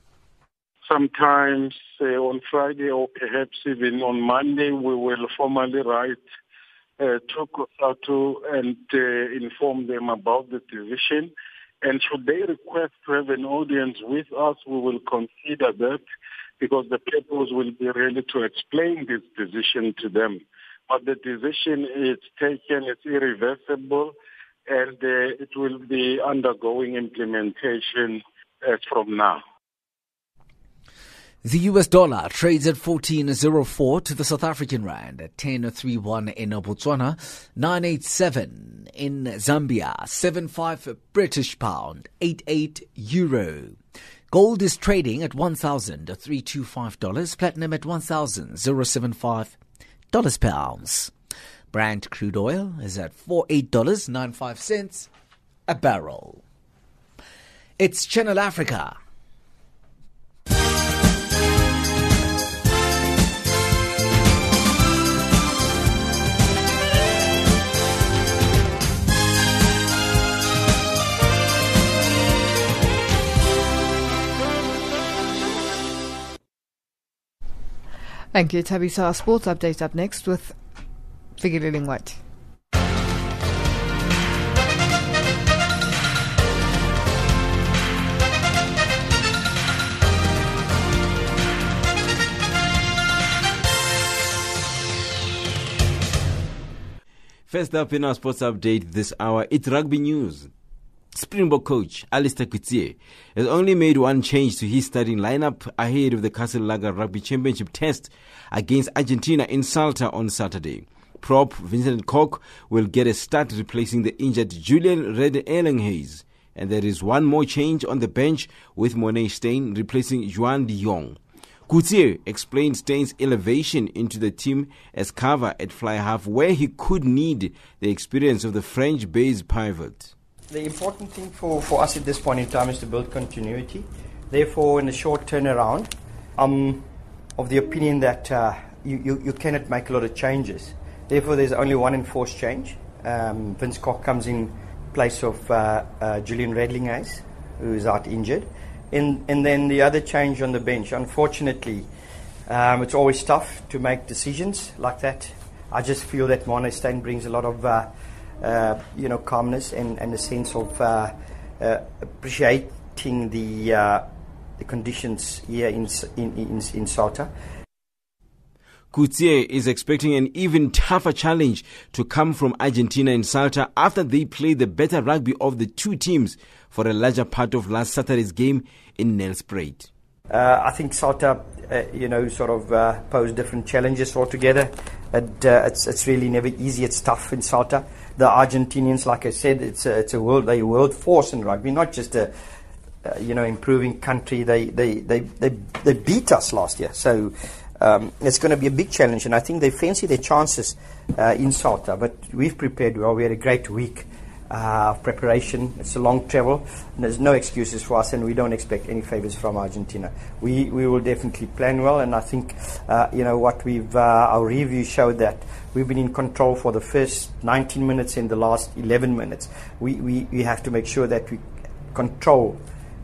Speaker 33: Sometimes uh, on Friday or perhaps even on Monday, we will formally write uh, to COSATU and uh, inform them about the decision. And should they request to have an audience with us, we will consider that because the purpose will be really to explain this decision to them. But the decision is taken, it's irreversible, and uh, it will be undergoing implementation as from now.
Speaker 31: The US dollar trades at 14.04 to the South African rand, at 10.31 in Botswana, 9.87 in Zambia, 7.5 British pound, 8.8 euro. Gold is trading at $1,325, platinum at $1,075 per ounce. Brent crude oil is at $48.95 a barrel. It's Channel Africa.
Speaker 2: Thank you, Tabisa. Our sports update up next with Figure living White.
Speaker 34: First up in our sports update this hour, it's rugby news. Springbok coach Allister Coetzee has only made one change to his starting lineup ahead of the Castle Lager Rugby Championship test against Argentina in Salta on Saturday. Prop Vincent Koch will get a start replacing the injured Julian Red Hayes. And there is one more change on the bench with Morné Steyn replacing Juan de Jongh. Coetzee explained Steyn's elevation into the team as cover at fly half where he could need the experience of the French-based pivot.
Speaker 35: The important thing for, for us at this point in time is to build continuity. Therefore, in the short turnaround, I'm of the opinion that uh, you, you, you, cannot make a lot of changes. Therefore, there's only one enforced change. Um, Vince Koch comes in place of uh, uh, Julian Redelinghuys, who is out injured. And, and then the other change on the bench. Unfortunately, um, it's always tough to make decisions like that. I just feel that Morné Steyn brings a lot of uh, you know, calmness and, and a sense of uh, uh, appreciating the the conditions here in in in, in Salta.
Speaker 34: Coetzee is expecting an even tougher challenge to come from Argentina in Salta after they played the better rugby of the two teams for a larger part of last Saturday's game in Nelspruit.
Speaker 35: Uh, I think Salta, uh, you know, sort of uh, pose different challenges altogether. It, it's, it's really never easy. It's tough in Salta the Argentinians, like I said, it's a, it's a world, they world force in rugby, not just a, uh, you know, improving country. They, they, they, they, they beat us last year. So um, it's going to be a big challenge. And I think they fancy their chances uh, in Salta. But we've prepared well. We had a great week uh, preparation. It's a long travel. there's no excuses for us, and we don't expect any favors from Argentina. We, we will definitely plan well. And I think, uh, you know, what we've, uh, our review showed that We've been in control for the first 19 minutes and the last 11 minutes. We, we, we have to make sure that we control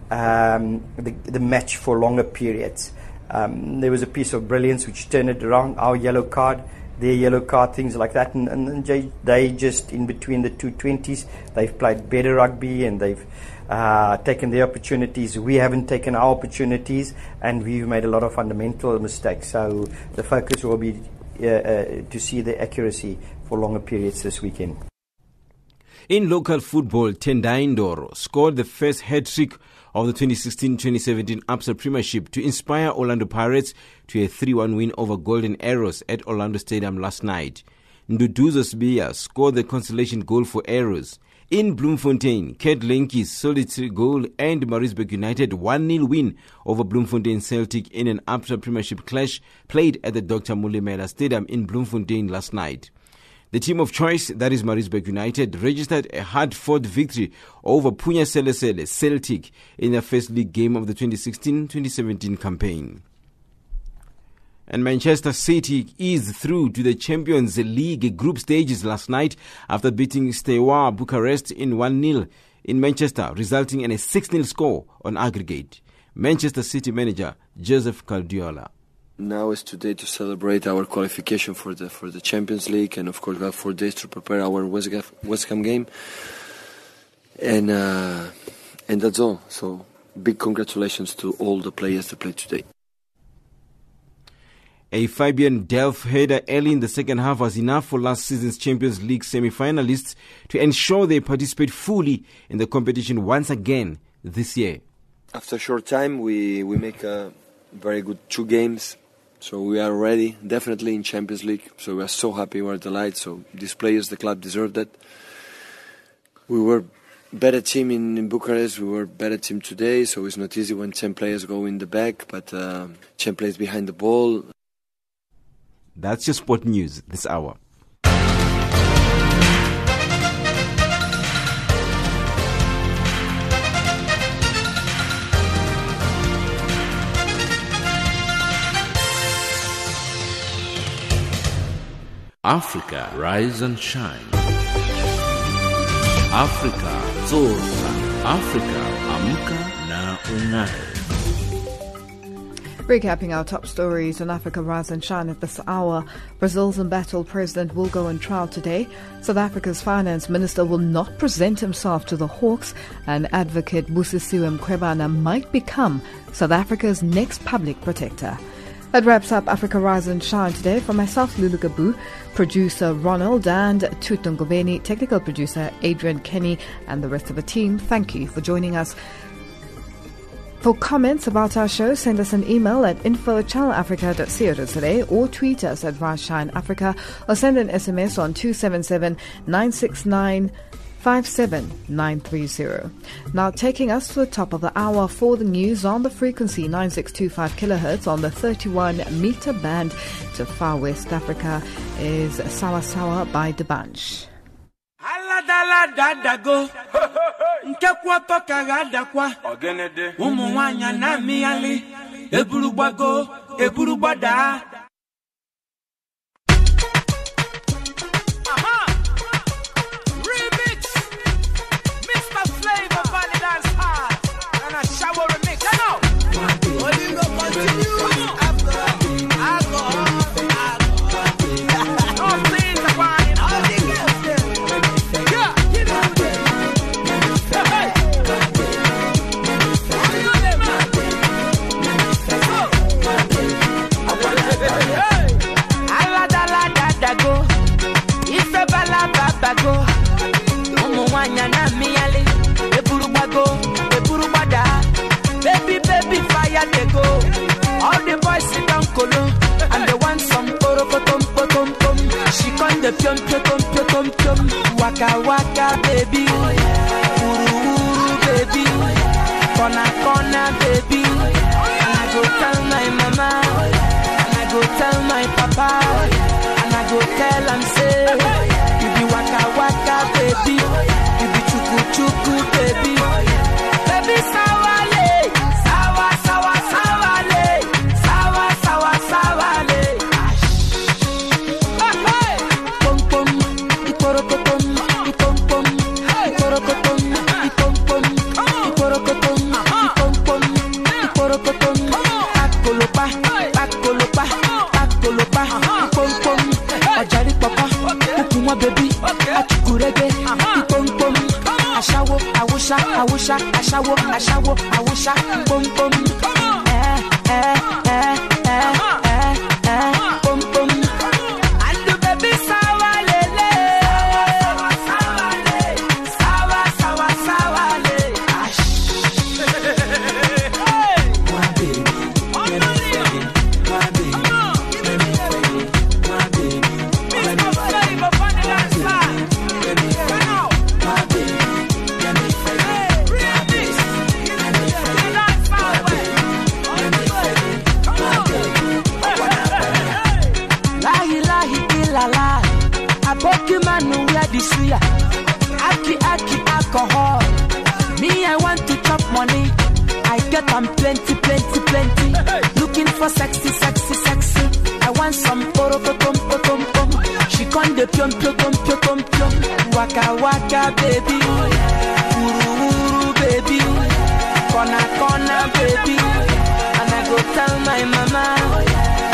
Speaker 35: um, the, the match for longer periods. Um, there was a piece of brilliance which turned it around. Our yellow card, their yellow card, things like that. And, and they, just, in between the two 20s, they've played better rugby and they've uh, taken their opportunities. We haven't taken our opportunities and we've made a lot of fundamental mistakes. So the focus will be uh, uh, to see the accuracy for longer periods this weekend.
Speaker 34: In local football, Tendai Ndoro scored the first hat trick of the 2016-2017 Absa Premiership to inspire Orlando Pirates to a 3-1 win over Golden Arrows at Orlando Stadium last night. Nduduzo Sibiya scored the consolation goal for Arrows. In Bloemfontein, Kurt Lentjies' solitary goal and Maritzburg United 1-0 win over Bloemfontein Celtic in an Absa Premiership clash played at the Dr. Molemela Stadium in Bloemfontein last night. The team of choice, that is Maritzburg United, registered a hard-fought victory over Phunya Selesele Celtic in their first league game of the 2016-2017 campaign. And Manchester City is through to the Champions League group stages last night after beating Steaua Bucharest in 1 0 in Manchester, resulting in a 6 0 score on aggregate. Manchester City manager Joseph Guardiola.
Speaker 36: Now is today to celebrate our qualification for the for the Champions League, and of course we have four days to prepare our West Ham, game, and uh, and that's all. So big congratulations to all the players that played today.
Speaker 34: A Fabian Delph header early in the second half was enough for last season's Champions League semi-finalists to ensure they participate fully in the competition once again this year.
Speaker 36: After a short time, we, we make a very good two games. So we are ready, definitely in Champions League. So we are so happy, we are delighted. So these players, the club deserve that. We were better team in, in Bucharest. We were better team today. So it's not easy when 10 players go in the back, but uh, 10 players behind the ball.
Speaker 34: That's your sport news this hour.
Speaker 1: Africa, rise and shine. Africa, zorka. Africa, amka na ung'are.
Speaker 2: Recapping our top stories on Africa Rise and Shine at this hour, Brazil's embattled president will go on trial today. South Africa's finance minister will not present himself to the Hawks, and advocate Busisiwe Mkhwebane might become South Africa's next public protector. That wraps up Africa Rise and Shine today. For myself, Lulu Gabu, producer Ronald and Tutungobeni, technical producer Adrian Kenny, and the rest of the team, thank you for joining us. For comments about our show, send us an email at info at channelafrica.co.za or tweet us at Rise Africa or send an SMS on 277 969 57930. Now taking us to the top of the hour for the news on the frequency 9625 kilohertz on the 31 meter band to far west Africa is Sawa Sawa by the Bunch.
Speaker 37: aladaladago. Nke kwụ ọtọ ka ga-adakwa ụmụ nwanyị na-amịghalị eburugbago eburugbadaa continue the piom piom piom piom. Waka waka, baby. Uru uru, baby. Corner corner, baby. I go tell my mama, and I go tell my papa, and I go tell am say, you be waka waka, baby. You be chuku chuku, baby. Baby, Àwòṣá, aṣáwo, aṣáwo, àwòṣá, pom pom. Ẹ ẹ ẹ ẹ ẹ plenty plenty plenty. Looking for sexy sexy sexy. I want some poro potom potom pom She con de piom piom piom piom piom Waka waka baby. Uru uru baby. Kona kona baby. And I go tell my mama.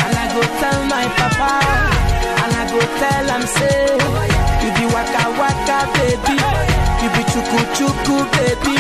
Speaker 37: And I go tell my papa. And I go tell am say You be waka waka baby. You be chuku chuku Baby